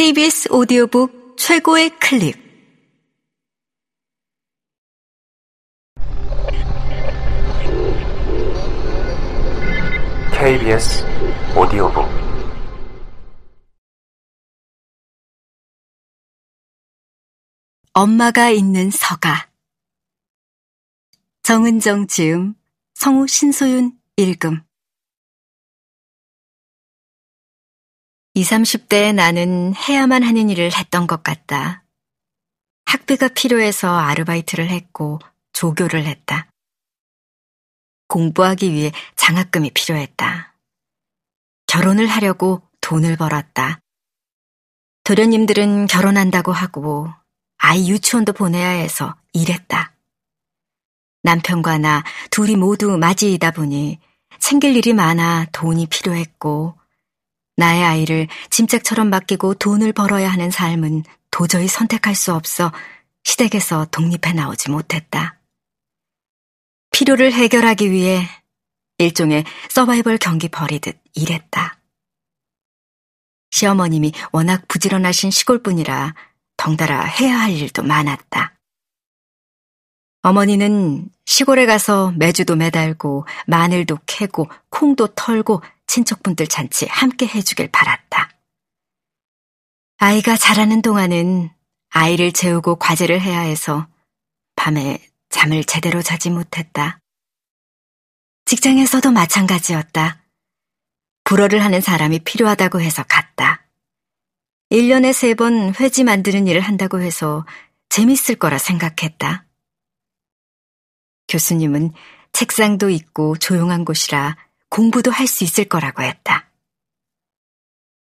KBS 오디오북 최고의 클립. KBS 오디오북. 엄마가 있는 서가. 정은정 지음 성우 신소윤 읽음 20, 30대의 나는 해야만 하는 일을 했던 것 같다. 학비가 필요해서 아르바이트를 했고 조교를 했다. 공부하기 위해 장학금이 필요했다. 결혼을 하려고 돈을 벌었다. 도련님들은 결혼한다고 하고 아이 유치원도 보내야 해서 일했다. 남편과 나 둘이 모두 맞이이다 보니 챙길 일이 많아 돈이 필요했고 나의 아이를 짐짝처럼 맡기고 돈을 벌어야 하는 삶은 도저히 선택할 수 없어 시댁에서 독립해 나오지 못했다. 필요를 해결하기 위해 일종의 서바이벌 경기 벌이듯 일했다. 시어머님이 워낙 부지런하신 시골분이라 덩달아 해야 할 일도 많았다. 어머니는 시골에 가서 매주도 매달고 마늘도 캐고 콩도 털고 친척분들 잔치 함께 해주길 바랐다. 아이가 자라는 동안은 아이를 재우고 과제를 해야 해서 밤에 잠을 제대로 자지 못했다. 직장에서도 마찬가지였다. 불어를 하는 사람이 필요하다고 해서 갔다. 1년에 세 번 회지 만드는 일을 한다고 해서 재밌을 거라 생각했다. 교수님은 책상도 있고 조용한 곳이라 공부도 할 수 있을 거라고 했다.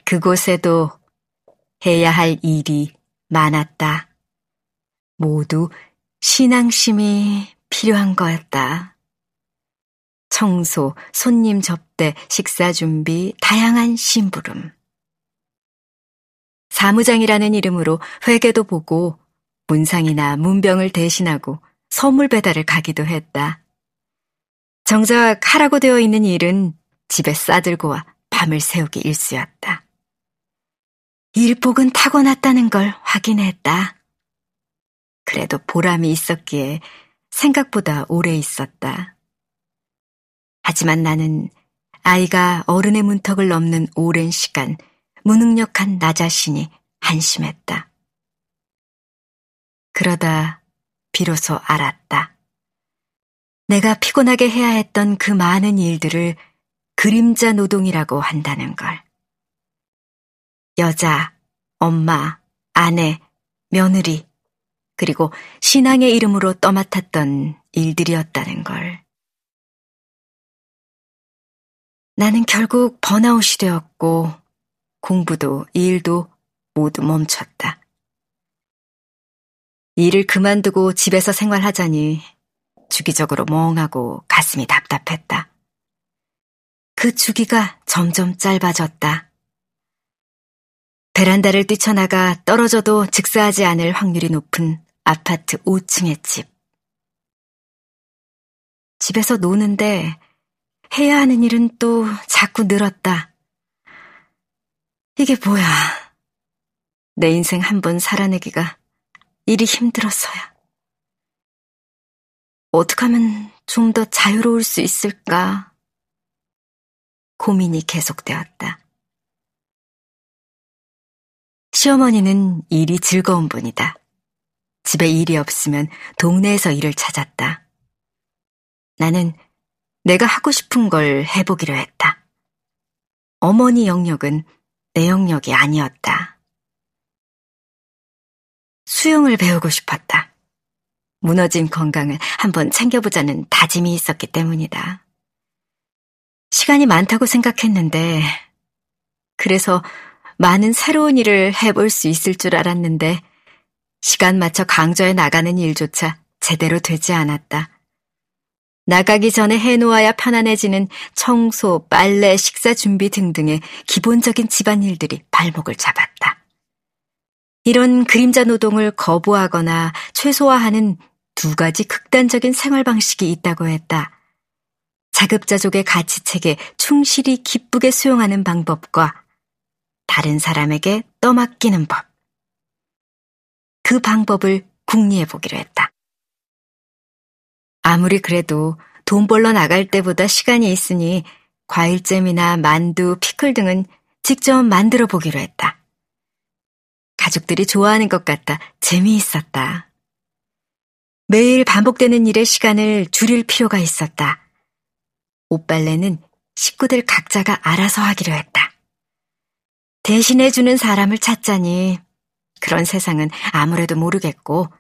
그곳에도 해야 할 일이 많았다. 모두 신앙심이 필요한 거였다. 청소, 손님 접대, 식사 준비, 다양한 심부름. 사무장이라는 이름으로 회계도 보고 문상이나 문병을 대신하고 선물 배달을 가기도 했다. 정작 하라고 되어 있는 일은 집에 싸들고 와 밤을 새우기 일쑤였다. 일복은 타고났다는 걸 확인했다. 그래도 보람이 있었기에 생각보다 오래 있었다. 하지만 나는 아이가 어른의 문턱을 넘는 오랜 시간 무능력한 나 자신이 한심했다. 그러다 비로소 알았다. 내가 피곤하게 해야 했던 그 많은 일들을 그림자 노동이라고 한다는 걸. 여자, 엄마, 아내, 며느리, 그리고 신앙의 이름으로 떠맡았던 일들이었다는 걸. 나는 결국 번아웃이 되었고, 공부도 일도 모두 멈췄다. 일을 그만두고 집에서 생활하자니 주기적으로 멍하고 가슴이 답답했다. 그 주기가 점점 짧아졌다. 베란다를 뛰쳐나가 떨어져도 즉사하지 않을 확률이 높은 아파트 5층의 집. 집에서 노는데 해야 하는 일은 또 자꾸 늘었다. 이게 뭐야. 내 인생 한 번 살아내기가 일이 힘들어서야. 어떻게 하면 좀 더 자유로울 수 있을까? 고민이 계속되었다. 시어머니는 일이 즐거운 분이다. 집에 일이 없으면 동네에서 일을 찾았다. 나는 내가 하고 싶은 걸 해보기로 했다. 어머니 영역은 내 영역이 아니었다. 수영을 배우고 싶었다. 무너진 건강을 한번 챙겨보자는 다짐이 있었기 때문이다. 시간이 많다고 생각했는데, 그래서 많은 새로운 일을 해볼 수 있을 줄 알았는데, 시간 맞춰 강좌에 나가는 일조차 제대로 되지 않았다. 나가기 전에 해놓아야 편안해지는 청소, 빨래, 식사 준비 등등의 기본적인 집안일들이 발목을 잡았다. 이런 그림자 노동을 거부하거나 최소화하는 두 가지 극단적인 생활 방식이 있다고 했다. 자급자족의 가치책에 충실히 기쁘게 수용하는 방법과 다른 사람에게 떠맡기는 법. 그 방법을 궁리해 보기로 했다. 아무리 그래도 돈 벌러 나갈 때보다 시간이 있으니 과일잼이나 만두, 피클 등은 직접 만들어 보기로 했다. 가족들이 좋아하는 것 같다 재미있었다. 매일 반복되는 일의 시간을 줄일 필요가 있었다. 옷빨래는 식구들 각자가 알아서 하기로 했다. 대신해주는 사람을 찾자니 그런 세상은 아무래도 모르겠고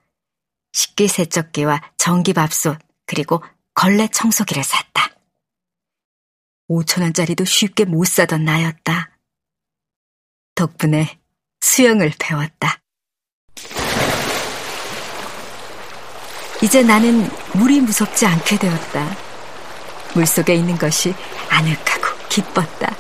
식기 세척기와 전기밥솥 그리고 걸레 청소기를 샀다. 5천원짜리도 쉽게 못 사던 나였다. 덕분에 수영을 배웠다. 이제 나는 물이 무섭지 않게 되었다. 물속에 있는 것이 아늑하고 기뻤다.